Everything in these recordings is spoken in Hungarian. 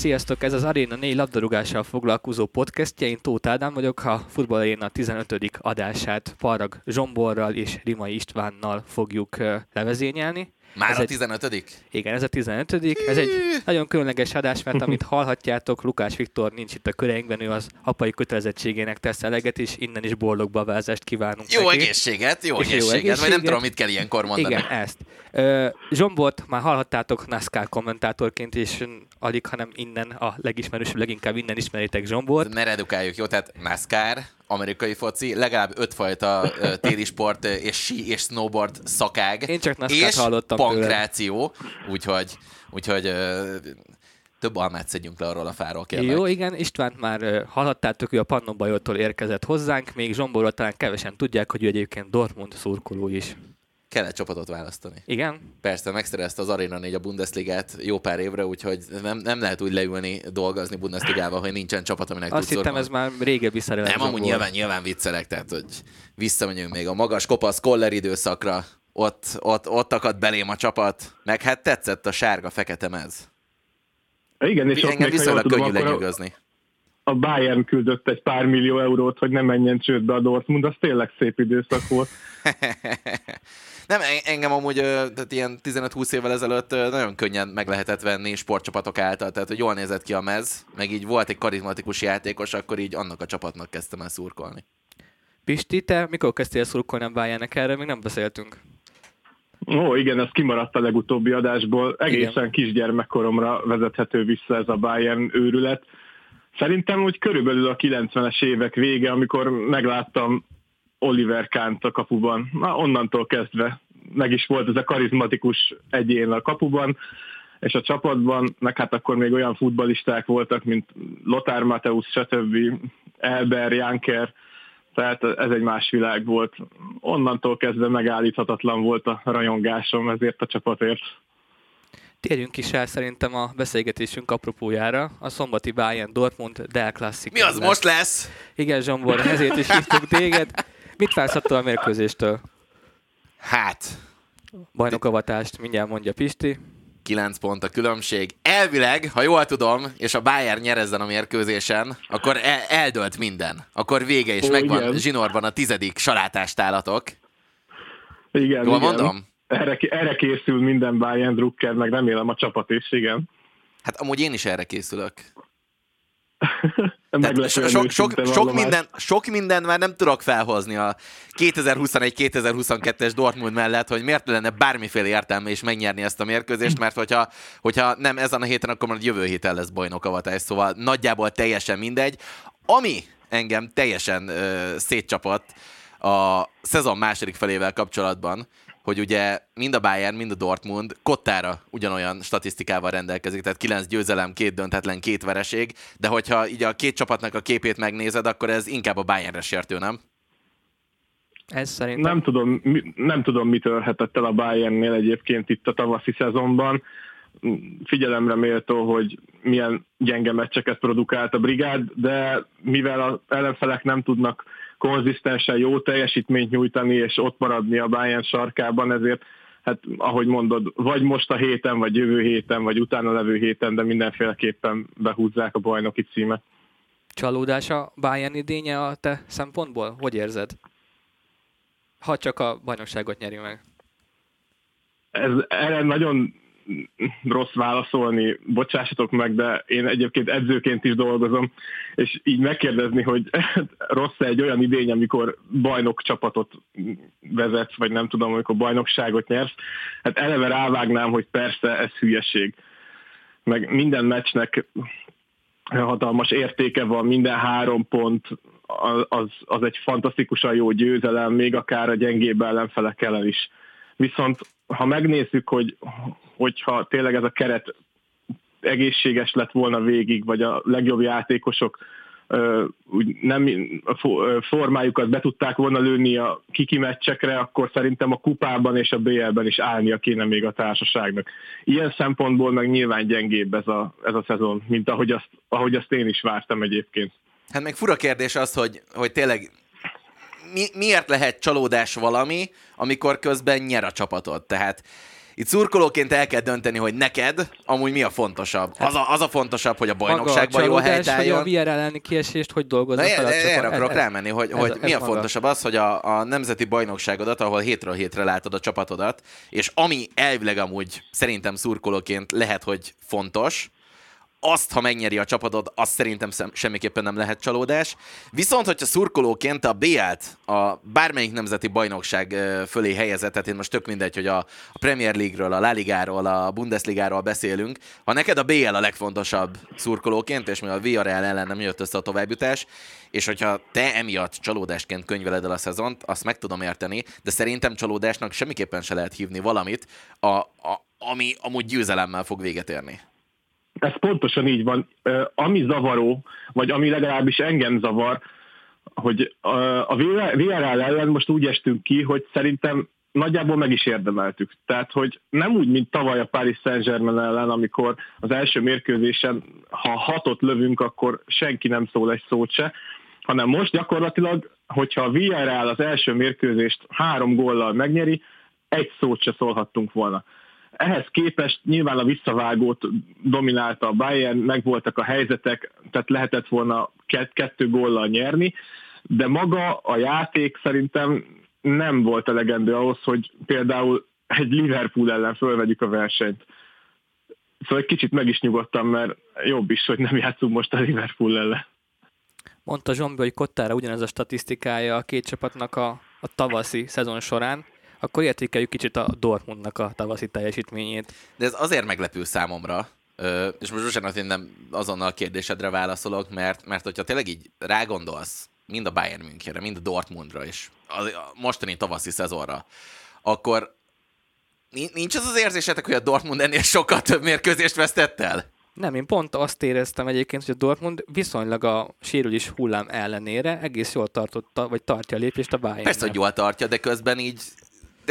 Sziasztok, ez az Arena 4 labdarúgással foglalkozó podcastje. Én Tóth Ádám vagyok, a Futball Arena 15. adását Parag Zsomborral és Rimai Istvánnal fogjuk levezényelni. Már ez a egy, 15 Igen, ez a 15 Ez egy nagyon különleges adás, mert amit hallhatjátok, Lukás Viktor nincs itt a köreinkben, ő az apai kötelezettségének tesz eleget, és innen is boldog bavázást kívánunk Jó neki. egészséget, jó És jó egészséget, vagy nem egészséget. tudom, mit kell ilyenkor mondani. Igen, ezt. Zsombort már hallhattátok NASCAR kommentátorként, és alig, hanem innen a legismerősebb, leginkább innen ismeritek Zsombort. Ne redukáljuk, jó? Tehát NASCAR, amerikai foci, legalább ötfajta téli sport és sí és snowboard szakág. Én csak NASCAR-t és hallottam tőle. pankráció, úgyhogy, úgyhogy ö, több almát szedjünk le arról a fáról, kérlek. Jó, igen, Istvánt már hallhattátok, ő a Pannonbajottól érkezett hozzánk, még Zsomborról talán kevesen tudják, hogy ő egyébként Dortmund szurkoló is. Kellett csapatot választani. Igen? Persze, megszerezte az Arena 4 a Bundesligát jó pár évre, úgyhogy nem, nem lehet úgy leülni dolgozni Bundesligával, hogy nincsen csapat, aminek Azt hittem, ez szurkolni. már régebbi szerelem. Nem, amúgy nyilván, nyilván viccelek, tehát hogy visszamegyünk még a magas kopasz koller időszakra, ott, ott, ott akad belém a csapat, meg hát tetszett a sárga-fekete mez. Igen, és Engem viszonylag tudom, könnyű akkor a, lenyűgözni. a Bayern küldött egy pár millió eurót, hogy ne menjen csődbe a Dortmund, az tényleg szép időszak volt. Nem, en- engem amúgy tehát ilyen 15-20 évvel ezelőtt nagyon könnyen meg lehetett venni sportcsapatok által, tehát hogy jól nézett ki a mez, meg így volt egy karizmatikus játékos, akkor így annak a csapatnak kezdtem el szurkolni. Pisti, te mikor kezdtél szurkolni a Bayernnek? Erről még nem beszéltünk. Ó, igen, ez kimaradt a legutóbbi adásból. Egészen Igen. kisgyermekkoromra vezethető vissza ez a Bayern őrület. Szerintem úgy körülbelül a 90-es évek vége, amikor megláttam Oliver Kánt a kapuban. Na, onnantól kezdve meg is volt ez a karizmatikus egyén a kapuban, és a csapatban, meg hát akkor még olyan futballisták voltak, mint Lothar Matthäus, stb. Elber, Janker, tehát ez egy más világ volt. Onnantól kezdve megállíthatatlan volt a rajongásom ezért a csapatért. Térjünk is el szerintem a beszélgetésünk apropójára, a szombati Bayern Dortmund Del Classic. Mi az ellen. most lesz? Igen, Zsombor, ezért is hívtuk téged. Mit vársz attól a mérkőzéstől? Hát, Bajnokavatást mindjárt mondja Pisti. 9 pont a különbség. Elvileg, ha jól tudom, és a Bayern nyerezzen a mérkőzésen, akkor el- eldölt minden. Akkor vége, és Ó, megvan igen. zsinórban a tizedik salátástálatok. Igen, Jól igen. mondom? Erre, erre készül minden Bayern Drucker, meg remélem a csapat is, igen. Hát amúgy én is erre készülök. So, sok, sok, sok, minden, sok minden már nem tudok felhozni a 2021-2022-es Dortmund mellett, hogy miért lenne bármiféle értelme is megnyerni ezt a mérkőzést, mert hogyha, hogyha nem ezen a héten, akkor majd jövő héten lesz bajnokavatás, szóval nagyjából teljesen mindegy. Ami engem teljesen ö, szétcsapott a szezon második felével kapcsolatban, hogy ugye mind a Bayern, mind a Dortmund kottára ugyanolyan statisztikával rendelkezik, tehát 9 győzelem, két döntetlen, két vereség, de hogyha így a két csapatnak a képét megnézed, akkor ez inkább a Bayernre sértő, nem? Ez szerintem... Nem tudom, mi, nem tudom, mit törhetett el a Bayernnél egyébként itt a tavaszi szezonban. Figyelemre méltó, hogy milyen gyenge meccseket produkált a brigád, de mivel az ellenfelek nem tudnak konzisztensen jó teljesítményt nyújtani, és ott maradni a Bayern sarkában, ezért hát ahogy mondod, vagy most a héten, vagy jövő héten, vagy utána levő héten, de mindenféleképpen behúzzák a bajnoki címet. Csalódás a Bayern idénye a te szempontból? Hogy érzed? Ha csak a bajnokságot nyeri meg. ez erre nagyon rossz válaszolni, bocsássatok meg, de én egyébként edzőként is dolgozom, és így megkérdezni, hogy rossz egy olyan idény, amikor bajnok csapatot vezetsz, vagy nem tudom, amikor bajnokságot nyersz, hát eleve rávágnám, hogy persze ez hülyeség. Meg minden meccsnek hatalmas értéke van, minden három pont az, az egy fantasztikusan jó győzelem, még akár a gyengébb ellenfelek ellen is. Viszont ha megnézzük, hogy hogyha tényleg ez a keret egészséges lett volna végig, vagy a legjobb játékosok úgy nem a formájukat be tudták volna lőni a kiki meccsekre, akkor szerintem a kupában és a BL-ben is állnia kéne még a társaságnak. Ilyen szempontból meg nyilván gyengébb ez a, ez a szezon, mint ahogy azt, ahogy azt én is vártam egyébként. Hát meg fura kérdés az, hogy, hogy tényleg mi, miért lehet csalódás valami, amikor közben nyer a csapatod? Tehát itt szurkolóként el kell dönteni, hogy neked amúgy mi a fontosabb. Az a, az a fontosabb, hogy a bajnokságban jól helytálljon. Vagy a VR elleni kiesést, hogy dolgoznak fel a Erre akarok rámenni, hogy, hogy ez, mi a maga. fontosabb az, hogy a, a nemzeti bajnokságodat, ahol hétről hétre látod a csapatodat, és ami elvileg amúgy szerintem szurkolóként lehet, hogy fontos, azt, ha megnyeri a csapatod, azt szerintem semmiképpen nem lehet csalódás. Viszont, hogyha szurkolóként a BL-t a bármelyik nemzeti bajnokság fölé helyezett, tehát én most tök mindegy, hogy a, Premier League-ről, a La Ligáról, a Bundesligáról beszélünk, ha neked a BL a legfontosabb szurkolóként, és mi a Villarreal ellen nem jött össze a továbbjutás, és hogyha te emiatt csalódásként könyveled el a szezont, azt meg tudom érteni, de szerintem csalódásnak semmiképpen se lehet hívni valamit, a, a, ami amúgy győzelemmel fog véget érni. Ez pontosan így van. Ami zavaró, vagy ami legalábbis engem zavar, hogy a Villarreal ellen most úgy estünk ki, hogy szerintem nagyjából meg is érdemeltük. Tehát, hogy nem úgy, mint tavaly a Paris Saint-Germain ellen, amikor az első mérkőzésen, ha hatot lövünk, akkor senki nem szól egy szót se, hanem most gyakorlatilag, hogyha a Villarreal az első mérkőzést három góllal megnyeri, egy szót se szólhattunk volna. Ehhez képest nyilván a visszavágót dominálta a Bayern, megvoltak a helyzetek, tehát lehetett volna kettő góllal nyerni, de maga a játék szerintem nem volt elegendő ahhoz, hogy például egy Liverpool ellen fölvegyük a versenyt. Szóval egy kicsit meg is nyugodtam, mert jobb is, hogy nem játszunk most a Liverpool ellen. Mondta Zsombi, hogy Kottára ugyanez a statisztikája a két csapatnak a, a tavaszi szezon során akkor értékeljük kicsit a Dortmundnak a tavaszi teljesítményét. De ez azért meglepő számomra, és most bocsánat, én nem azonnal a kérdésedre válaszolok, mert, mert hogyha tényleg így rágondolsz, mind a Bayern Münchenre, mind a Dortmundra, és a mostani tavaszi szezonra, akkor nincs az az érzésetek, hogy a Dortmund ennél sokkal több mérkőzést vesztett el? Nem, én pont azt éreztem egyébként, hogy a Dortmund viszonylag a sérülés hullám ellenére egész jól tartotta, vagy tartja a lépést a Bayern. Persze, hogy jól tartja, de közben így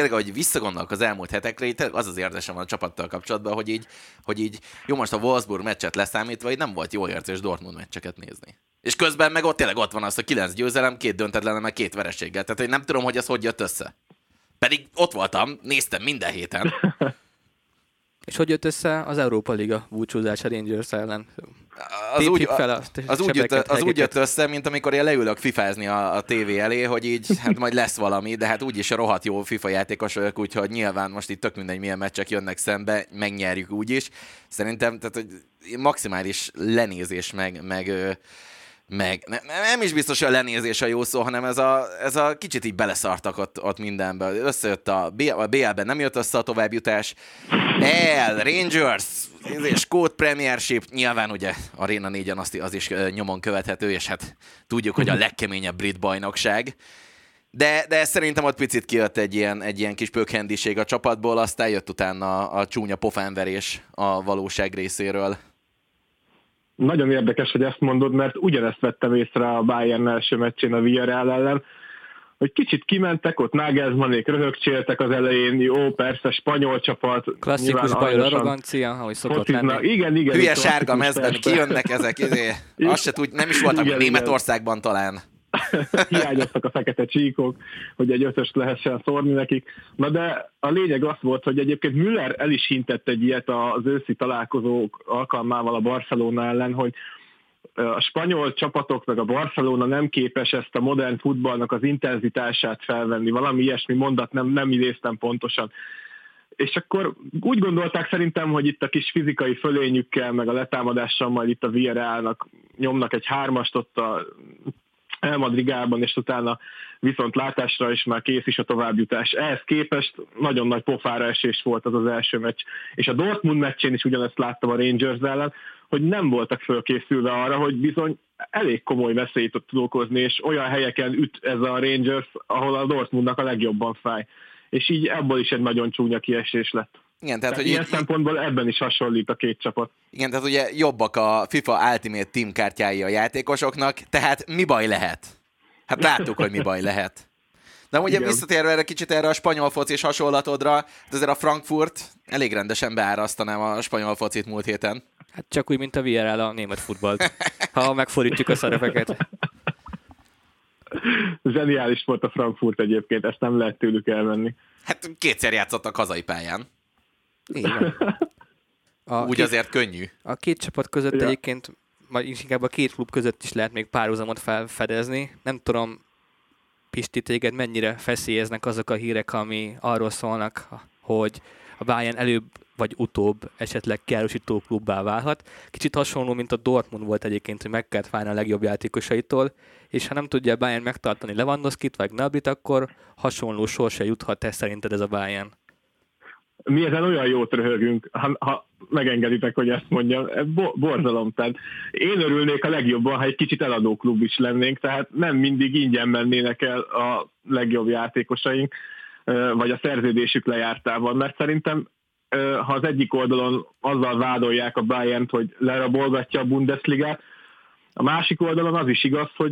tényleg, ahogy visszagondolok az elmúlt hetekre, így az az érdesem van a csapattal kapcsolatban, hogy így, hogy így jó, most a Wolfsburg meccset leszámítva, így nem volt jó érzés Dortmund meccseket nézni. És közben meg ott tényleg ott van az, a kilenc győzelem, két döntetlen, meg két vereséggel. Tehát hogy nem tudom, hogy ez hogy jött össze. Pedig ott voltam, néztem minden héten. És hogy jött össze az Európa Liga búcsúzás a Rangers ellen? Az, úgy, fel a az, úgy jött, az úgy jött össze, mint amikor én leülök fifázni a, a tévé elé, hogy így, hát majd lesz valami, de hát úgyis rohadt jó FIFA játékos vagyok, úgyhogy nyilván most itt tök mindegy, milyen meccsek jönnek szembe, megnyerjük úgyis. Szerintem, tehát, hogy maximális lenézés, meg, meg meg ne, nem is biztos, hogy a lenézés a jó szó, hanem ez a, ez a kicsit így beleszartak ott, ott mindenbe. Összejött a, a BL-ben, nem jött össze a továbbjutás. El, Rangers, és Code Premiership, nyilván ugye Arena 4 azt, az is nyomon követhető, és hát tudjuk, hogy a legkeményebb brit bajnokság. De, de szerintem ott picit kijött egy ilyen, egy ilyen kis pökhendiség a csapatból, aztán jött utána a, a csúnya pofánverés a valóság részéről. Nagyon érdekes, hogy ezt mondod, mert ugyanezt vettem észre a Bayern első meccsén a Villarreal ellen, hogy kicsit kimentek, ott Nagelsmannék röhögcséltek az elején, jó, persze, spanyol csapat. Klasszikus bajor arrogancia, ahogy szokott focizna. lenni. Igen, igen. Hülye sárga mezben kijönnek ezek, izé, azt se tud, nem is voltak igen, Németországban igen. talán. hiányoztak a fekete csíkok, hogy egy ötöst lehessen szórni nekik. Na de a lényeg az volt, hogy egyébként Müller el is hintett egy ilyet az őszi találkozók alkalmával a Barcelona ellen, hogy a spanyol csapatok meg a Barcelona nem képes ezt a modern futballnak az intenzitását felvenni. Valami ilyesmi mondat nem, nem idéztem pontosan. És akkor úgy gondolták szerintem, hogy itt a kis fizikai fölényükkel, meg a letámadással majd itt a Villarrealnak nyomnak egy hármast ott a Elmadrigában, és utána viszont látásra is már kész is a továbbjutás. Ehhez képest nagyon nagy pofára esés volt az az első meccs. És a Dortmund meccsén is ugyanezt láttam a Rangers ellen, hogy nem voltak fölkészülve arra, hogy bizony elég komoly veszélyt tud okozni, és olyan helyeken üt ez a Rangers, ahol a Dortmundnak a legjobban fáj. És így ebből is egy nagyon csúnya kiesés lett. Igen, tehát, tehát hogy ilyen így, szempontból ebben is hasonlít a két csapat. Igen, tehát ugye jobbak a FIFA Ultimate Team kártyái a játékosoknak, tehát mi baj lehet? Hát láttuk, hogy mi baj lehet. De ugye Igen. visszatérve erre kicsit erre a spanyol focis hasonlatodra, de azért a Frankfurt elég rendesen beárasztanám a spanyol focit múlt héten. Hát csak úgy, mint a VRL a német futballt, ha megfordítjuk a szerepeket. Zseniális volt a Frankfurt egyébként, ezt nem lehet tőlük elvenni. Hát kétszer játszottak hazai pályán. Így van. A Úgy két, azért könnyű. A két csapat között ja. egyébként, vagy inkább a két klub között is lehet még párhuzamot felfedezni. Nem tudom, Pisti, téged mennyire feszélyeznek azok a hírek, ami arról szólnak, hogy a Bayern előbb vagy utóbb esetleg kiárusító klubbá válhat. Kicsit hasonló, mint a Dortmund volt egyébként, hogy meg kellett válni a legjobb játékosaitól, és ha nem tudja a Bayern megtartani Lewandowski-t vagy Gnabryt, akkor hasonló sorsa juthat te szerinted ez a Bayern? Mi ezen olyan jót röhögünk, ha, ha megengeditek, hogy ezt mondjam, bo- borzalom. Tehát én örülnék a legjobban, ha egy kicsit eladó klub is lennénk, tehát nem mindig ingyen mennének el a legjobb játékosaink, vagy a szerződésük lejártával, mert szerintem ha az egyik oldalon azzal vádolják a bayern hogy lerabolgatja a Bundesligát, a másik oldalon az is igaz, hogy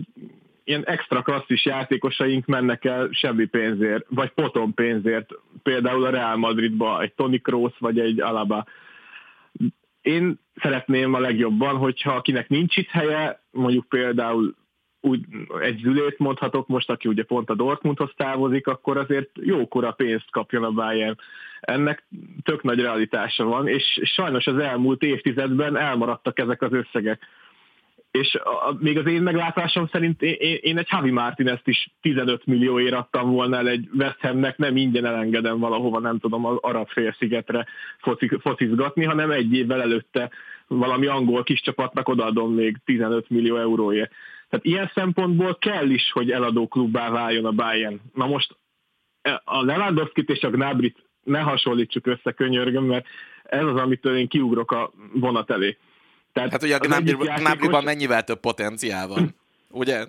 ilyen extra klasszis játékosaink mennek el semmi pénzért, vagy potom pénzért, például a Real Madridba egy Toni Kroos, vagy egy Alaba. Én szeretném a legjobban, hogyha akinek nincs itt helye, mondjuk például úgy egy zülét mondhatok most, aki ugye pont a Dortmundhoz távozik, akkor azért jókora pénzt kapjon a Bayern. Ennek tök nagy realitása van, és sajnos az elmúlt évtizedben elmaradtak ezek az összegek. És a, még az én meglátásom szerint én, én egy Javi Martinez-t is 15 millióért adtam volna el egy West Hamnek, nem ingyen elengedem valahova, nem tudom, az arab félszigetre focizgatni, hanem egy évvel előtte valami angol kis csapatnak odaadom még 15 millió euróért. Tehát ilyen szempontból kell is, hogy eladó klubbá váljon a Bayern. Na most e, a lewandowski és a Gnabrit ne hasonlítsuk össze, könyörgöm, mert ez az, amitől én kiugrok a vonat elé. Tehát hát ugye a Gnabryban játékos... mennyivel több potenciál van, ugye?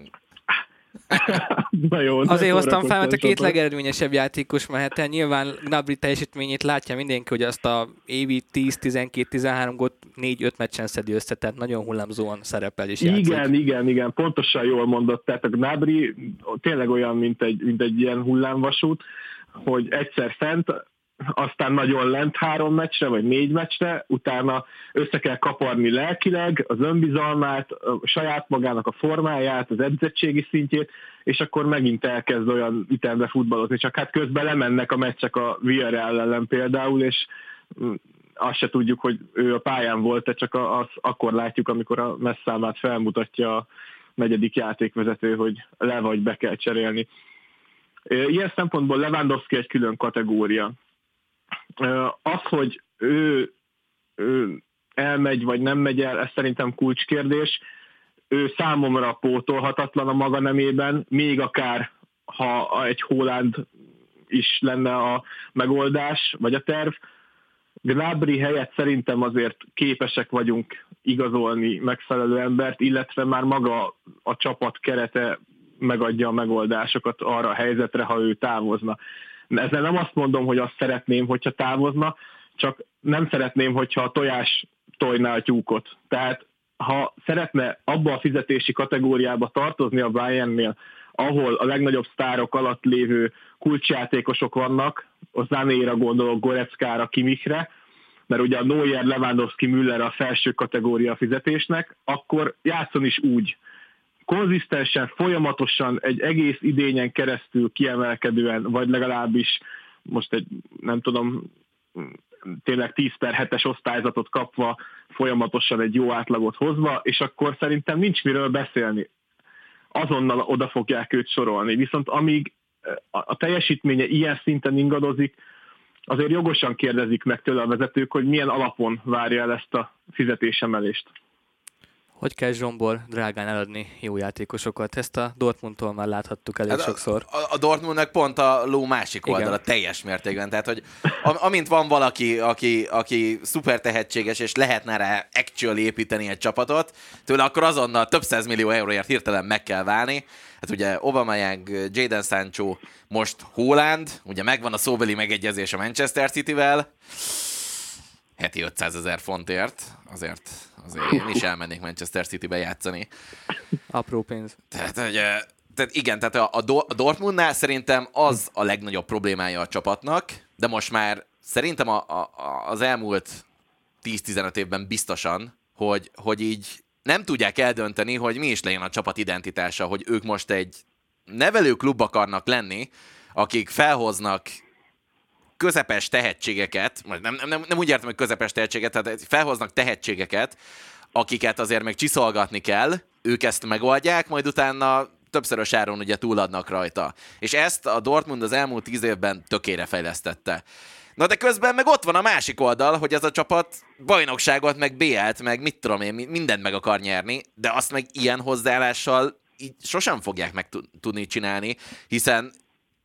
Na jó, Azért hoztam fel, mert a két legeredményesebb játékos mehet el. Nyilván Gnabry teljesítményét látja mindenki, hogy azt a évi 10-12-13 gót 4-5 meccsen szedi össze, tehát nagyon hullámzóan szerepel is játszik. Igen, igen, igen, pontosan jól mondott. Tehát a Gnabry tényleg olyan, mint egy, mint egy ilyen hullámvasút, hogy egyszer fent, aztán nagyon lent három meccsre, vagy négy meccsre, utána össze kell kaparni lelkileg az önbizalmát, a saját magának a formáját, az edzettségi szintjét, és akkor megint elkezd olyan ütembe futballozni, csak hát közben lemennek a meccsek a Villarreal ellen például, és mm, azt se tudjuk, hogy ő a pályán volt, csak az akkor látjuk, amikor a messzámát felmutatja a negyedik játékvezető, hogy le vagy be kell cserélni. Ilyen szempontból Lewandowski egy külön kategória az, hogy ő, ő elmegy vagy nem megy el, ez szerintem kulcskérdés. Ő számomra pótolhatatlan a maga nemében, még akár ha egy Holland is lenne a megoldás, vagy a terv. Gnabry helyett szerintem azért képesek vagyunk igazolni megfelelő embert, illetve már maga a csapat kerete megadja a megoldásokat arra a helyzetre, ha ő távozna. Ezzel nem azt mondom, hogy azt szeretném, hogyha távozna, csak nem szeretném, hogyha a tojás tojná a tyúkot. Tehát ha szeretne abba a fizetési kategóriába tartozni a Bayernnél, ahol a legnagyobb sztárok alatt lévő kulcsjátékosok vannak, a Zanéra gondolok, Goreckára, Kimikre, mert ugye a Neuer, Lewandowski, Müller a felső kategória fizetésnek, akkor játszon is úgy, konzisztensen, folyamatosan egy egész idényen keresztül kiemelkedően, vagy legalábbis most egy, nem tudom, tényleg 10 per 7-es osztályzatot kapva, folyamatosan egy jó átlagot hozva, és akkor szerintem nincs miről beszélni. Azonnal oda fogják őt sorolni. Viszont amíg a teljesítménye ilyen szinten ingadozik, azért jogosan kérdezik meg tőle a vezetők, hogy milyen alapon várja el ezt a fizetésemelést. Hogy kell Zsombor drágán eladni jó játékosokat? Ezt a Dortmundtól már láthattuk elég hát sokszor. A, a Dortmundnak pont a ló másik oldala Igen. teljes mértékben. Tehát, hogy amint van valaki, aki, aki szuper tehetséges, és lehetne rá actually építeni egy csapatot, tőle akkor azonnal több millió euróért hirtelen meg kell válni. Hát ugye Obama Jaden Sancho, most Holland, ugye megvan a szóbeli megegyezés a Manchester City-vel, heti 500 ezer fontért, azért, azért én is elmennék Manchester City-be játszani. Apró pénz. Tehát, ugye, tehát igen, tehát a, a Dortmundnál szerintem az a legnagyobb problémája a csapatnak, de most már szerintem a, a, az elmúlt 10-15 évben biztosan, hogy, hogy így nem tudják eldönteni, hogy mi is legyen a csapat identitása, hogy ők most egy nevelő klub akarnak lenni, akik felhoznak közepes tehetségeket, vagy nem, nem, nem úgy értem, hogy közepes tehetséget, tehát felhoznak tehetségeket, akiket azért meg csiszolgatni kell, ők ezt megoldják, majd utána többszörös áron ugye túladnak rajta. És ezt a Dortmund az elmúlt tíz évben tökére fejlesztette. Na de közben meg ott van a másik oldal, hogy ez a csapat bajnokságot, meg BL-t, meg mit tudom én, mindent meg akar nyerni, de azt meg ilyen hozzáállással így sosem fogják meg tudni csinálni, hiszen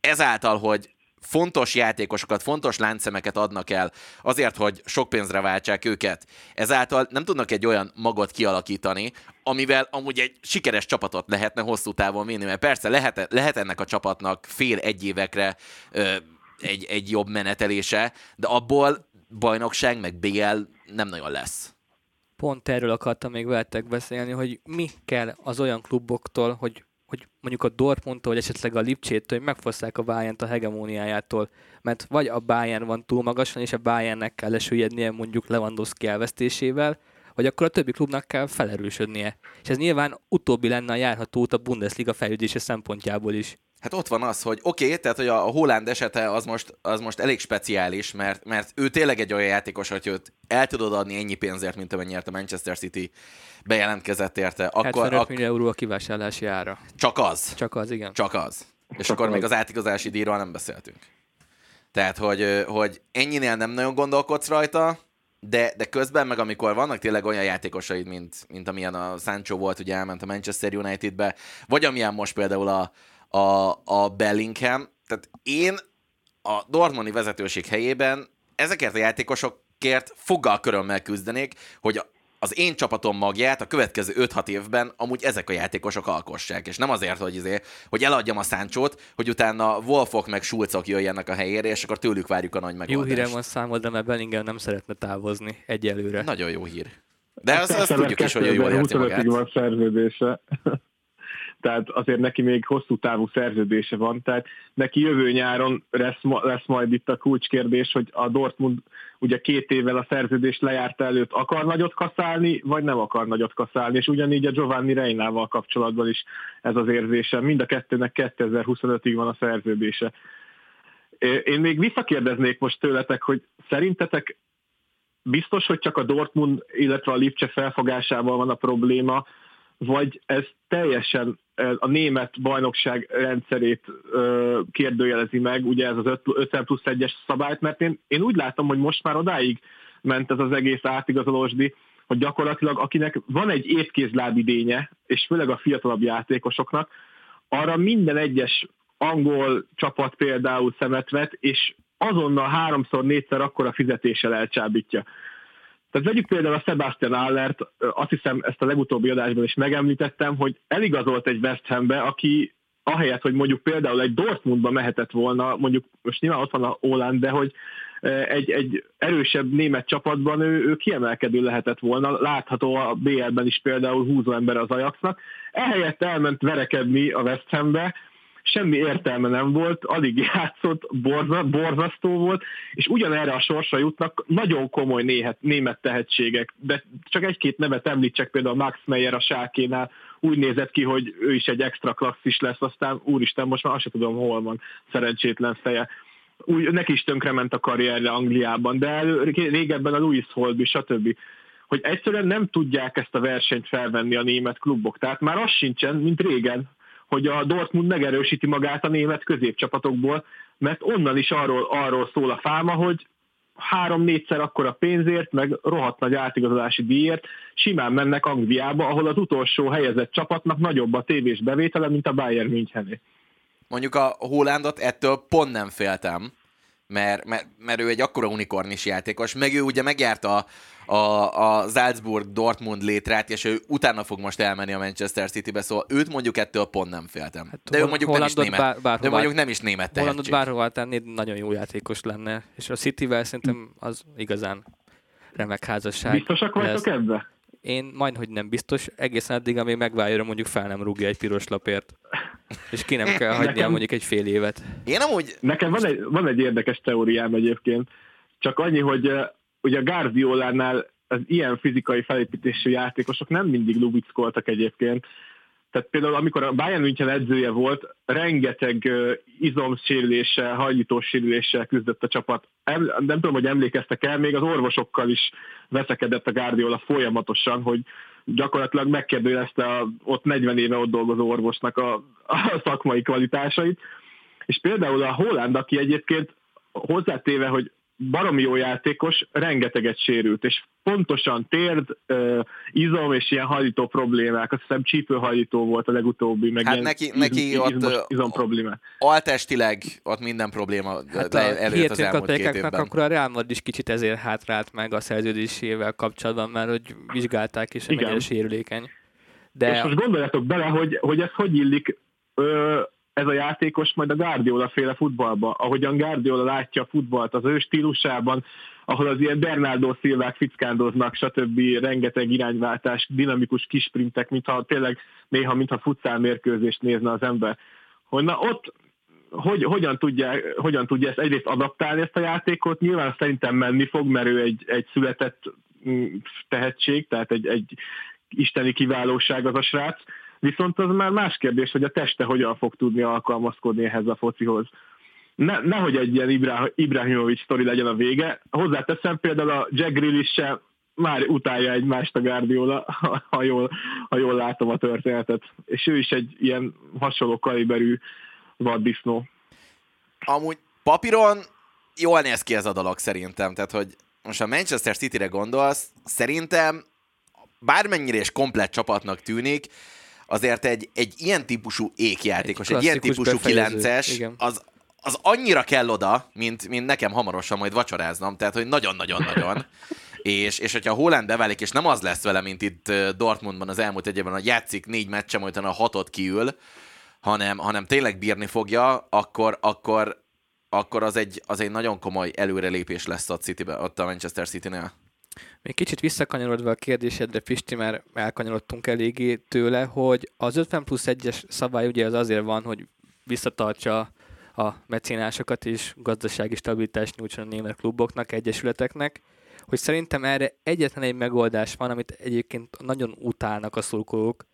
ezáltal, hogy fontos játékosokat, fontos láncszemeket adnak el azért, hogy sok pénzre váltsák őket. Ezáltal nem tudnak egy olyan magot kialakítani, amivel amúgy egy sikeres csapatot lehetne hosszú távon vinni, mert persze lehet, lehet ennek a csapatnak fél egy évekre ö, egy, egy jobb menetelése, de abból bajnokság meg BL nem nagyon lesz. Pont erről akartam még veletek beszélni, hogy mi kell az olyan kluboktól, hogy hogy mondjuk a Dortmundtól, vagy esetleg a Lipcsétől, hogy megfosszák a bayern a hegemóniájától, mert vagy a Bayern van túl magasan, és a Bayernnek kell lesüllyednie mondjuk Lewandowski elvesztésével, vagy akkor a többi klubnak kell felerősödnie. És ez nyilván utóbbi lenne a járható út a Bundesliga fejlődése szempontjából is. Hát ott van az, hogy oké, okay, tehát hogy a Holland esete az most, az most elég speciális, mert, mert ő tényleg egy olyan játékos, hogy őt el tudod adni ennyi pénzért, mint amennyiért a Manchester City bejelentkezett érte. Akkor, 75 ak- millió euró a kivásárlási ára. Csak az? Csak az, igen. Csak az. És Csak akkor az. még az átigazási díjról nem beszéltünk. Tehát, hogy, hogy ennyinél nem nagyon gondolkodsz rajta, de, de közben meg amikor vannak tényleg olyan játékosaid, mint, mint amilyen a Sancho volt, ugye elment a Manchester Unitedbe, vagy amilyen most például a, a, a Bellingham, tehát én a Dortmundi vezetőség helyében ezekért a játékosokért foggal körömmel küzdenék, hogy az én csapatom magját a következő 5-6 évben amúgy ezek a játékosok alkossák, és nem azért, hogy, izé, hogy eladjam a száncsót, hogy utána Wolfok meg Schulzok jöjjenek a helyére, és akkor tőlük várjuk a nagy megoldást. Jó hírem van számodra, mert Bellingham nem szeretne távozni egyelőre. Nagyon jó hír. De azt, azt tudjuk is, hogy jól érti magát. van szerződése tehát azért neki még hosszú távú szerződése van, tehát neki jövő nyáron lesz, lesz majd itt a kulcskérdés, hogy a Dortmund ugye két évvel a szerződés lejárta előtt akar nagyot kaszálni, vagy nem akar nagyot kaszálni, és ugyanígy a Giovanni Reinával kapcsolatban is ez az érzése. Mind a kettőnek 2025-ig van a szerződése. Én még visszakérdeznék most tőletek, hogy szerintetek biztos, hogy csak a Dortmund, illetve a Lipcse felfogásával van a probléma, vagy ez teljesen a német bajnokság rendszerét kérdőjelezi meg, ugye ez az 50 plusz 1-es szabályt, mert én, én úgy látom, hogy most már odáig ment ez az egész átigazolósdi, hogy gyakorlatilag akinek van egy étkézláb idénye, és főleg a fiatalabb játékosoknak, arra minden egyes angol csapat például szemet vet, és azonnal háromszor, négyszer akkora fizetéssel elcsábítja. Tehát vegyük például a Sebastian Allert, azt hiszem ezt a legutóbbi adásban is megemlítettem, hogy eligazolt egy West Hambe, aki ahelyett, hogy mondjuk például egy Dortmundba mehetett volna, mondjuk most nyilván ott van a Holland, de hogy egy, egy erősebb német csapatban ő, ő kiemelkedő lehetett volna, látható a BL-ben is például húzó ember az Ajaxnak. Ehelyett elment verekedni a West Hambe, semmi értelme nem volt, alig játszott, borza, borzasztó volt, és ugyanerre a sorsa jutnak nagyon komoly néhet, német tehetségek, de csak egy-két nevet említsek, például Max Meyer a Sákénál úgy nézett ki, hogy ő is egy extra klasszis lesz, aztán úristen, most már azt sem tudom, hol van szerencsétlen feje. Úgy, neki is tönkrement a karrierje Angliában, de régebben a Louis Holby, stb hogy egyszerűen nem tudják ezt a versenyt felvenni a német klubok. Tehát már az sincsen, mint régen, hogy a Dortmund megerősíti magát a német középcsapatokból, mert onnan is arról, arról szól a fáma, hogy három-négyszer akkora pénzért, meg rohadt nagy átigazolási díjért simán mennek Angliába, ahol az utolsó helyezett csapatnak nagyobb a tévés bevétele, mint a Bayern Münchené. Mondjuk a Hollandot ettől pont nem féltem, mert, mert, mert ő egy akkora unikornis játékos, meg ő ugye megjárta a, a Salzburg-Dortmund létrát, és ő utána fog most elmenni a Manchester City-be, szóval őt mondjuk ettől pont nem féltem. Hát, de ő mondjuk nem is német, bár, bárhová, de mondjuk nem is német tehetség. Hollandot bárhová tenni, nagyon jó játékos lenne, és a City-vel szerintem az igazán remek házasság. Biztosak vagytok ebbe? Én majd, hogy nem biztos, egészen addig, amíg megválja, mondjuk fel nem rúgja egy piros lapért. És ki nem kell hagynia Nekem... mondjuk egy fél évet. Én amúgy... Nekem van egy, van egy érdekes teóriám egyébként. Csak annyi, hogy ugye a Guardiolánál az ilyen fizikai felépítésű játékosok nem mindig lubickoltak egyébként. Tehát például amikor a Bayern München edzője volt, rengeteg izomsérüléssel, hajlítósérüléssel küzdött a csapat. Nem tudom, hogy emlékeztek el, még az orvosokkal is veszekedett a Guardiola folyamatosan, hogy gyakorlatilag megkérdőjelezte a ott 40 éve ott dolgozó orvosnak a, a szakmai kvalitásait. És például a Holland, aki egyébként hozzátéve, hogy baromi jó játékos, rengeteget sérült, és pontosan térd, uh, izom és ilyen hajlító problémák, azt hiszem csípőhajlító volt a legutóbbi, meg hát ilyen neki, iz, neki iz, ott izom problémák. Altestileg ott minden probléma hát előtt az elmúlt két évben. akkor a Real Madrid is kicsit ezért hátrált meg a szerződésével kapcsolatban, mert hogy vizsgálták és mennyire sérülékeny. De... És most gondoljatok bele, hogy, hogy ez hogy illik ö, ez a játékos majd a Guardiola féle futballba, ahogyan Guardiola látja a futballt az ő stílusában, ahol az ilyen Bernardo Szilvák fickándoznak, stb. rengeteg irányváltás, dinamikus kisprintek, mintha tényleg néha, mintha futszál mérkőzést nézne az ember. Hogy na ott hogy, hogyan, tudja, hogyan tudja ezt egyrészt adaptálni ezt a játékot, nyilván szerintem menni fog, mert ő egy, egy született mm, tehetség, tehát egy, egy isteni kiválóság az a srác, Viszont az már más kérdés, hogy a teste hogyan fog tudni alkalmazkodni ehhez a focihoz. Ne, nehogy egy ilyen Ibra, Ibrahimovic sztori legyen a vége. Hozzáteszem például a Jack Grealish se már utálja egymást a Guardiola, ha jól, ha jól látom a történetet. És ő is egy ilyen hasonló kaliberű vaddisznó. Amúgy papíron jól néz ki ez a dolog szerintem, tehát hogy most a Manchester City-re gondolsz, szerintem bármennyire is komplett csapatnak tűnik, azért egy, egy ilyen típusú ékjátékos, egy, egy ilyen típusú kilences, az, az annyira kell oda, mint, mint nekem hamarosan majd vacsoráznom, tehát hogy nagyon-nagyon-nagyon. és, és hogyha Holland beválik, és nem az lesz vele, mint itt Dortmundban az elmúlt egy évben, hogy játszik négy meccsem, majd a hatot kiül, hanem, hanem tényleg bírni fogja, akkor, akkor, akkor az, egy, az egy nagyon komoly előrelépés lesz a, City-be, ott a Manchester City-nél. Még kicsit visszakanyarodva a kérdésedre, Pisti, mert elkanyarodtunk eléggé tőle, hogy az 50 plusz 1-es szabály ugye az azért van, hogy visszatartsa a mecénásokat és gazdasági stabilitást nyújtson a német kluboknak, egyesületeknek, hogy szerintem erre egyetlen egy megoldás van, amit egyébként nagyon utálnak a szurkolók,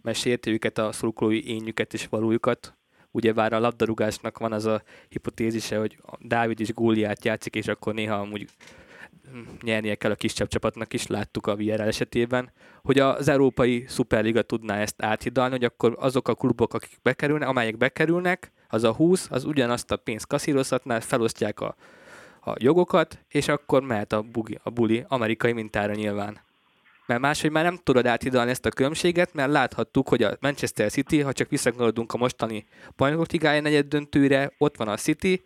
mert sérti őket a szurkolói ényüket és valójukat. Ugye bár a labdarúgásnak van az a hipotézise, hogy Dávid is góliát játszik, és akkor néha amúgy nyernie kell a kisebb csapatnak is, láttuk a VRL esetében, hogy az Európai Szuperliga tudná ezt áthidalni, hogy akkor azok a klubok, akik bekerülnek, amelyek bekerülnek, az a 20, az ugyanazt a pénzt kaszírozhatná, felosztják a, a jogokat, és akkor mehet a, bugi, a buli amerikai mintára nyilván. Mert máshogy már nem tudod áthidalni ezt a különbséget, mert láthattuk, hogy a Manchester City, ha csak visszakanyarodunk a mostani bajnokok ligája negyed döntőre, ott van a City,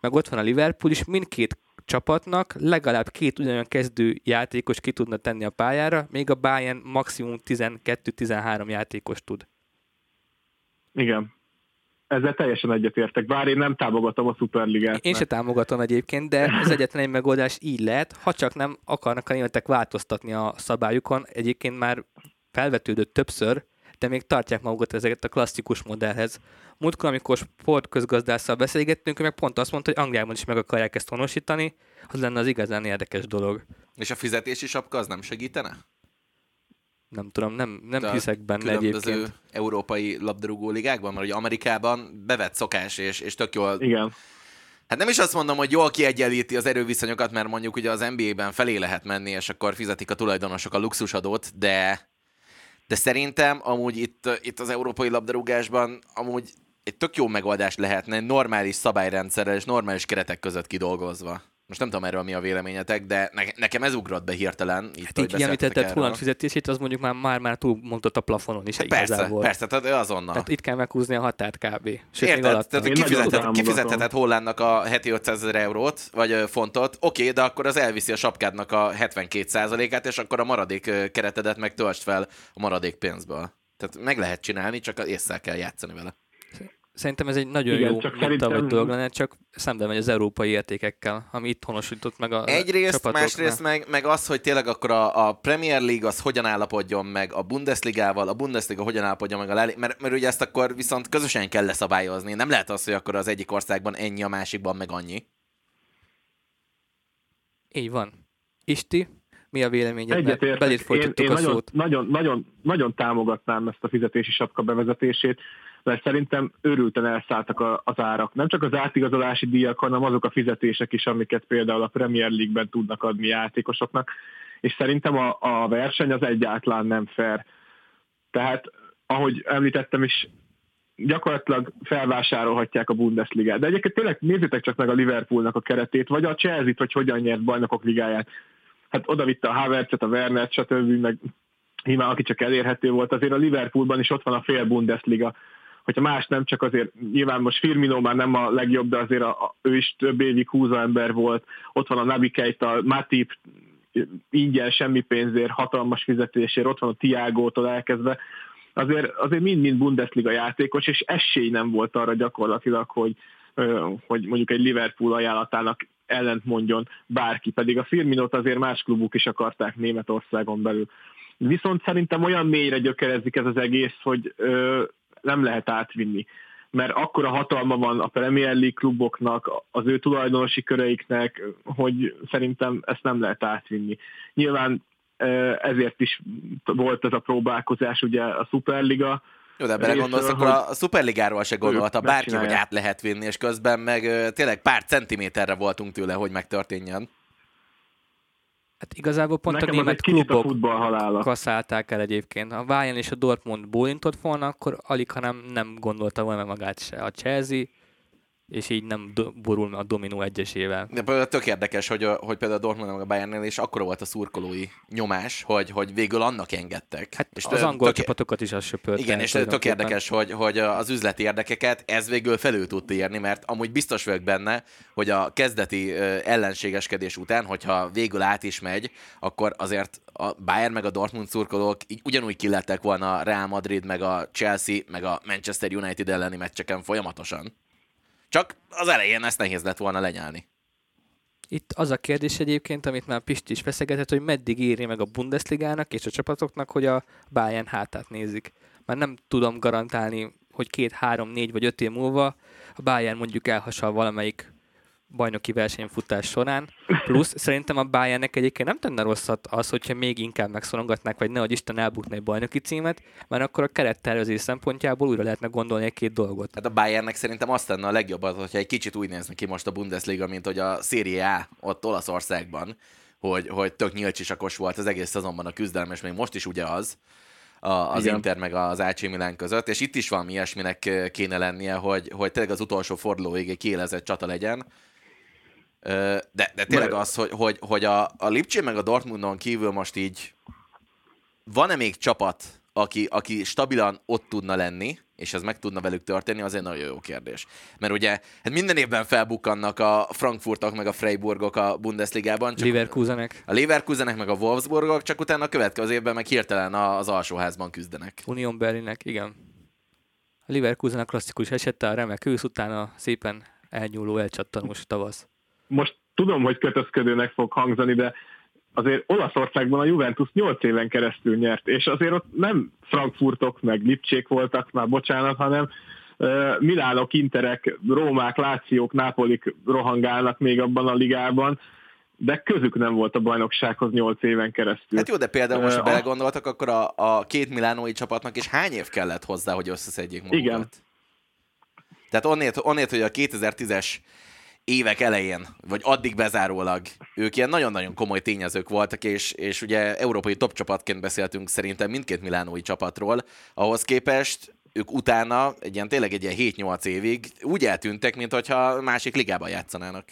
meg ott van a Liverpool, és mindkét csapatnak legalább két ugyanolyan kezdő játékos ki tudna tenni a pályára, még a Bayern maximum 12-13 játékos tud. Igen. Ezzel teljesen egyetértek, bár én nem támogatom a Superligát. Én se támogatom egyébként, de az egyetlen egy megoldás így lehet, ha csak nem akarnak a németek változtatni a szabályukon. Egyébként már felvetődött többször, de még tartják magukat ezeket a klasszikus modellhez. Múltkor, amikor sportközgazdásszal beszélgettünk, meg pont azt mondta, hogy Angliában is meg akarják ezt honosítani, az lenne az igazán érdekes dolog. És a fizetési sapka az nem segítene? Nem tudom, nem, nem De hiszek benne egyébként. európai labdarúgó ligákban, mert ugye Amerikában bevett szokás, és, és tök jól Igen. Hát nem is azt mondom, hogy jól kiegyenlíti az erőviszonyokat, mert mondjuk ugye az NBA-ben felé lehet menni, és akkor fizetik a tulajdonosok a luxusadót, de de szerintem amúgy itt, itt az európai labdarúgásban amúgy egy tök jó megoldás lehetne normális szabályrendszerrel és normális keretek között kidolgozva. Most nem tudom erről mi a véleményetek, de ne, nekem ez ugrott be hirtelen. Itt, hát így említetted Holland fizetését, az mondjuk már, már, már túl mondott a plafonon is. Hát persze, igazából. persze, tehát azonnal. Tehát itt kell meghúzni a határt kb. Sőt, Érted? Tehát kifizethet, kifizetheted Hollandnak a heti 500 ezer eurót, vagy fontot, oké, okay, de akkor az elviszi a sapkádnak a 72%-át, és akkor a maradék keretedet meg töltsd fel a maradék pénzből. Tehát meg lehet csinálni, csak észre kell játszani vele. Szerintem ez egy nagyon Igen, jó minta vagy dolog lenne, csak szembe megy az európai értékekkel, ami itt honosított meg a Egyrészt, másrészt meg, meg az, hogy tényleg akkor a, a Premier League az hogyan állapodjon meg a Bundesligával, a Bundesliga hogyan állapodjon meg a Lali, mert, mert ugye ezt akkor viszont közösen kell leszabályozni. Nem lehet az, hogy akkor az egyik országban ennyi, a másikban meg annyi. Így van. Isti, Mi a véleményed? Egyetértek. Én, én a nagyon, szót. Nagyon, nagyon, nagyon támogatnám ezt a fizetési sapka bevezetését, mert szerintem őrülten elszálltak az árak. Nem csak az átigazolási díjak, hanem azok a fizetések is, amiket például a Premier League-ben tudnak adni játékosoknak, és szerintem a, a verseny az egyáltalán nem fair. Tehát, ahogy említettem is, gyakorlatilag felvásárolhatják a Bundesligát. De egyébként tényleg nézzétek csak meg a Liverpoolnak a keretét, vagy a Chelsea-t, hogy hogyan nyert bajnokok ligáját. Hát oda vitte a Havertzet, a Wernert, stb. meg nyilván aki csak elérhető volt, azért a Liverpoolban is ott van a fél Bundesliga. Hogyha más nem, csak azért nyilván most Firmino már nem a legjobb, de azért a, a, ő is több évig húza ember volt. Ott van a Nabi Keita, Matip, ingyen, semmi pénzért, hatalmas fizetésért, ott van a Tiágótól elkezdve azért, azért mind-mind Bundesliga játékos, és esély nem volt arra gyakorlatilag, hogy, hogy mondjuk egy Liverpool ajánlatának ellent mondjon bárki, pedig a Firminot azért más klubuk is akarták Németországon belül. Viszont szerintem olyan mélyre gyökerezik ez az egész, hogy nem lehet átvinni. Mert akkora hatalma van a Premier League kluboknak, az ő tulajdonosi köreiknek, hogy szerintem ezt nem lehet átvinni. Nyilván ezért is volt ez a próbálkozás, ugye a Superliga, jó, de belegondolsz, akkor a Superligáról se gondolta bárki, hogy át lehet vinni, és közben meg tényleg pár centiméterre voltunk tőle, hogy megtörténjen. Hát igazából pont Nekem a német klubok a kaszálták el egyébként. Ha Bayern és a Dortmund bólintott volna, akkor alig, hanem nem gondolta volna magát se a Chelsea, és így nem do- borul a dominó egyesével. De például tök érdekes, hogy, hogy például a Dortmund meg a Bayernnél is akkora volt a szurkolói nyomás, hogy, hogy végül annak engedtek. Hát és az angol tök, csapatokat is az söpört. Igen, és tök érdekes, hogy, hogy az üzleti érdekeket ez végül felül tudta írni, mert amúgy biztos vagyok benne, hogy a kezdeti ellenségeskedés után, hogyha végül át is megy, akkor azért a Bayern meg a Dortmund szurkolók így ugyanúgy killettek volna a Real Madrid, meg a Chelsea, meg a Manchester United elleni meccseken folyamatosan. Csak az elején ezt nehéz lett volna lenyelni. Itt az a kérdés egyébként, amit már Pisti is feszegetett, hogy meddig éri meg a Bundesligának és a csapatoknak, hogy a Bayern hátát nézik. Már nem tudom garantálni, hogy két, három, négy vagy öt év múlva a Bayern mondjuk elhasal valamelyik bajnoki versenyfutás során. Plusz szerintem a Bayernnek egyébként nem tenne rosszat az, hogyha még inkább megszorongatnák, vagy nehogy Isten elbukna egy bajnoki címet, mert akkor a kerettervezés szempontjából újra lehetne gondolni egy-két dolgot. Hát a Bayernnek szerintem azt tenne a legjobb az, hogyha egy kicsit úgy nézni ki most a Bundesliga, mint hogy a Serie A ott Olaszországban, hogy, hogy tök nyílcsisakos volt az egész szezonban a küzdelem, és még most is ugye az, a, az Igen. Inter meg az AC Milan között, és itt is valami ilyesminek kéne lennie, hogy, hogy tényleg az utolsó fordulóig egy kiélezett csata legyen, de, de tényleg az, hogy, hogy, hogy a, a Lipcse meg a Dortmundon kívül most így van-e még csapat, aki, aki stabilan ott tudna lenni, és ez meg tudna velük történni, az egy nagyon jó kérdés. Mert ugye hát minden évben felbukkannak a Frankfurtok meg a Freiburgok a Bundesligában. Csak Leverkusenek. A Leverkusenek meg a Wolfsburgok, csak utána a következő évben meg hirtelen az alsóházban küzdenek. Union Berlinek, igen. A Leverkusen a klasszikus esete, a remek ősz, utána szépen elnyúló, elcsattanós tavasz most tudom, hogy kötözködőnek fog hangzani, de azért Olaszországban a Juventus 8 éven keresztül nyert, és azért ott nem Frankfurtok meg Lipcsék voltak már, bocsánat, hanem uh, Milánok, Interek, Rómák, Lációk, Nápolik rohangálnak még abban a ligában, de közük nem volt a bajnoksághoz 8 éven keresztül. Hát jó, de például most, ha belegondoltak, akkor a, a két milánói csapatnak is hány év kellett hozzá, hogy összeszedjék magukat? Igen. Tehát onnét, onnét, hogy a 2010-es évek elején, vagy addig bezárólag ők ilyen nagyon-nagyon komoly tényezők voltak, és, és ugye európai top csapatként beszéltünk szerintem mindkét milánói csapatról, ahhoz képest ők utána, egy ilyen, tényleg egy ilyen 7-8 évig úgy eltűntek, hogyha másik ligában játszanának.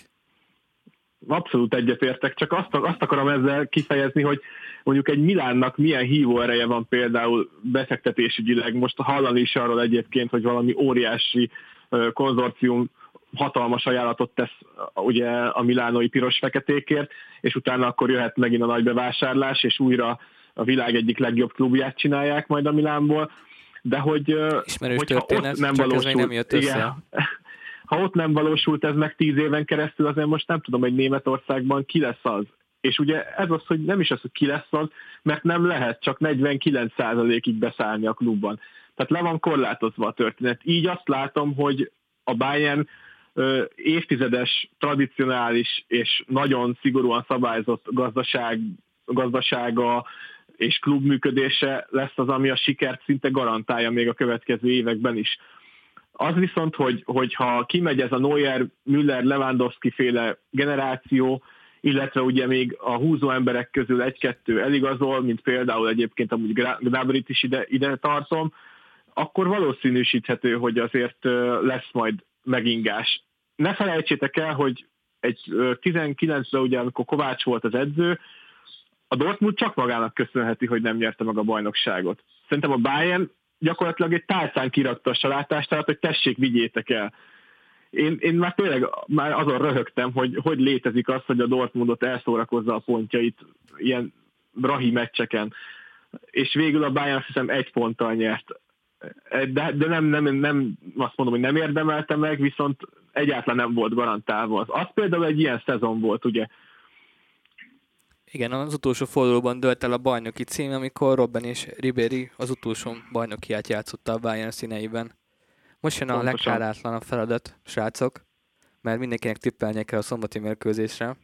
Abszolút egyetértek, csak azt, azt akarom ezzel kifejezni, hogy mondjuk egy Milánnak milyen hívó ereje van például befektetésügyileg. Most hallani is arról egyébként, hogy valami óriási konzorcium hatalmas ajánlatot tesz ugye a milánói piros-feketékért, és utána akkor jöhet megint a nagy bevásárlás, és újra a világ egyik legjobb klubját csinálják majd a Milánból, de hogy Ismerős történet, ott nem valósult, nem jött össze. Igen, ha ott nem valósult ez meg tíz éven keresztül, azért most nem tudom, hogy Németországban ki lesz az. És ugye ez az, hogy nem is az, hogy ki lesz az, mert nem lehet csak 49%-ig beszállni a klubban. Tehát le van korlátozva a történet. Így azt látom, hogy a Bayern évtizedes, tradicionális és nagyon szigorúan szabályzott gazdaság gazdasága és klub működése lesz az, ami a sikert szinte garantálja még a következő években is. Az viszont, hogy, hogyha kimegy ez a Neuer, Müller, Lewandowski féle generáció, illetve ugye még a húzó emberek közül egy-kettő eligazol, mint például egyébként amúgy Gnabrit is ide, ide tartom, akkor valószínűsíthető, hogy azért lesz majd megingás. Ne felejtsétek el, hogy egy 19-ben ugye, amikor Kovács volt az edző, a Dortmund csak magának köszönheti, hogy nem nyerte meg a bajnokságot. Szerintem a Bayern gyakorlatilag egy tálcán kirakta a salátást, tehát hogy tessék, vigyétek el. Én, én már tényleg már azon röhögtem, hogy hogy létezik az, hogy a Dortmundot elszórakozza a pontjait ilyen brahi meccseken. És végül a Bayern azt hiszem egy ponttal nyert. De, de nem, nem, nem azt mondom, hogy nem érdemelte meg, viszont egyáltalán nem volt garantálva. Az, az például egy ilyen szezon volt, ugye. Igen, az utolsó fordulóban dölt el a bajnoki cím, amikor Robben és Ribéry az utolsó bajnokiát játszotta a Bayern színeiben. Most jön a legkárátlanabb feladat, srácok, mert mindenkinek tippelnie kell a szombati mérkőzésre.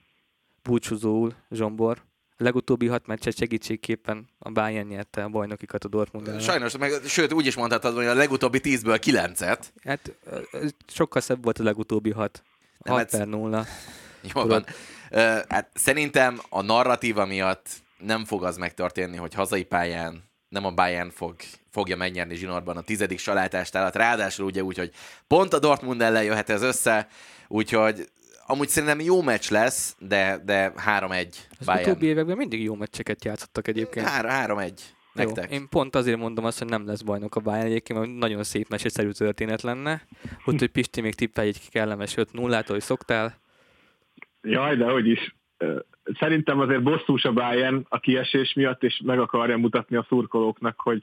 Búcsúzóul Zsombor. A legutóbbi hat meccset segítségképpen a Bayern nyerte a bajnokikat a Dortmund ellen. Sajnos, meg, sőt úgy is mondhatod, hogy a legutóbbi tízből kilencet. Hát sokkal szebb volt a legutóbbi hat. Nem, 6 per 0. Jó van. Hát szerintem a narratíva miatt nem fog az megtörténni, hogy hazai pályán nem a Bayern fog, fogja megnyerni zsinórban a tizedik salátást ráadásul ugye úgy, hogy pont a Dortmund ellen jöhet ez össze, úgyhogy amúgy szerintem jó meccs lesz, de, de 3-1 Az Bayern. utóbbi években mindig jó meccseket játszottak egyébként. 3-1 nektek. Jó, én pont azért mondom azt, hogy nem lesz bajnok a Bayern egyébként, mert nagyon szép meseszerű történet lenne. Ott, hogy Pisti még tippelj egy kellemes 5 0 hogy szoktál. Jaj, de hogy is. Szerintem azért bosszús a Bayern a kiesés miatt, és meg akarja mutatni a szurkolóknak, hogy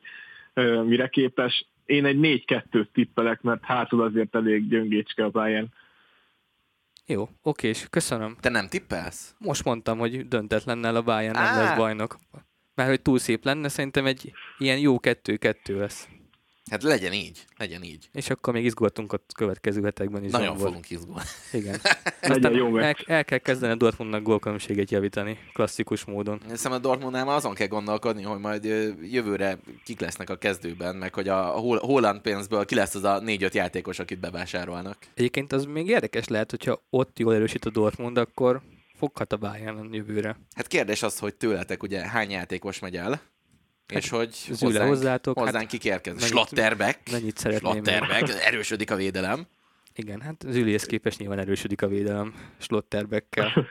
mire képes. Én egy 4-2-t tippelek, mert hátul azért elég gyöngécske a Bayern. Jó, oké, és köszönöm. Te nem tippelsz? Most mondtam, hogy döntetlennel a Bayern nem lesz bajnok. Mert hogy túl szép lenne, szerintem egy ilyen jó 2-2 lesz. Hát legyen így, legyen így. És akkor még izgultunk a következő hetekben is. Nagyon fogunk izgulni. Igen. Aztán jó el, el, kell kezdeni a Dortmundnak gólkülönbséget javítani, klasszikus módon. Hiszem a Dortmundnál már azon kell gondolkodni, hogy majd jövőre kik lesznek a kezdőben, meg hogy a Holland pénzből ki lesz az a négy-öt játékos, akit bevásárolnak. Egyébként az még érdekes lehet, hogyha ott jól erősít a Dortmund, akkor foghat a Bayern jövőre. Hát kérdés az, hogy tőletek ugye hány játékos megy el? Hát és hogy hozzánk, hozzátok, hozzánk hát kik érkezik. Slotterbeck. Mennyit szeretném. Erősödik a védelem. Igen, hát az Ülihez képest nyilván erősödik a védelem Slotterbeckkel.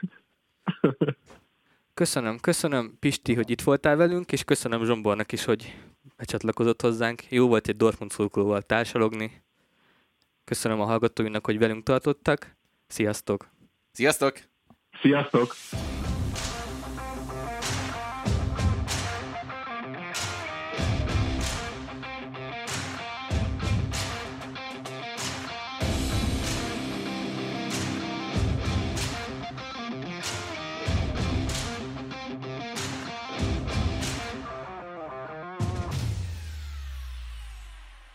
Köszönöm, köszönöm Pisti, hogy itt voltál velünk, és köszönöm Zsombornak is, hogy becsatlakozott hozzánk. Jó volt egy Dortmund szurkolóval társalogni. Köszönöm a hallgatóinak, hogy velünk tartottak. Sziasztok! Sziasztok! Sziasztok!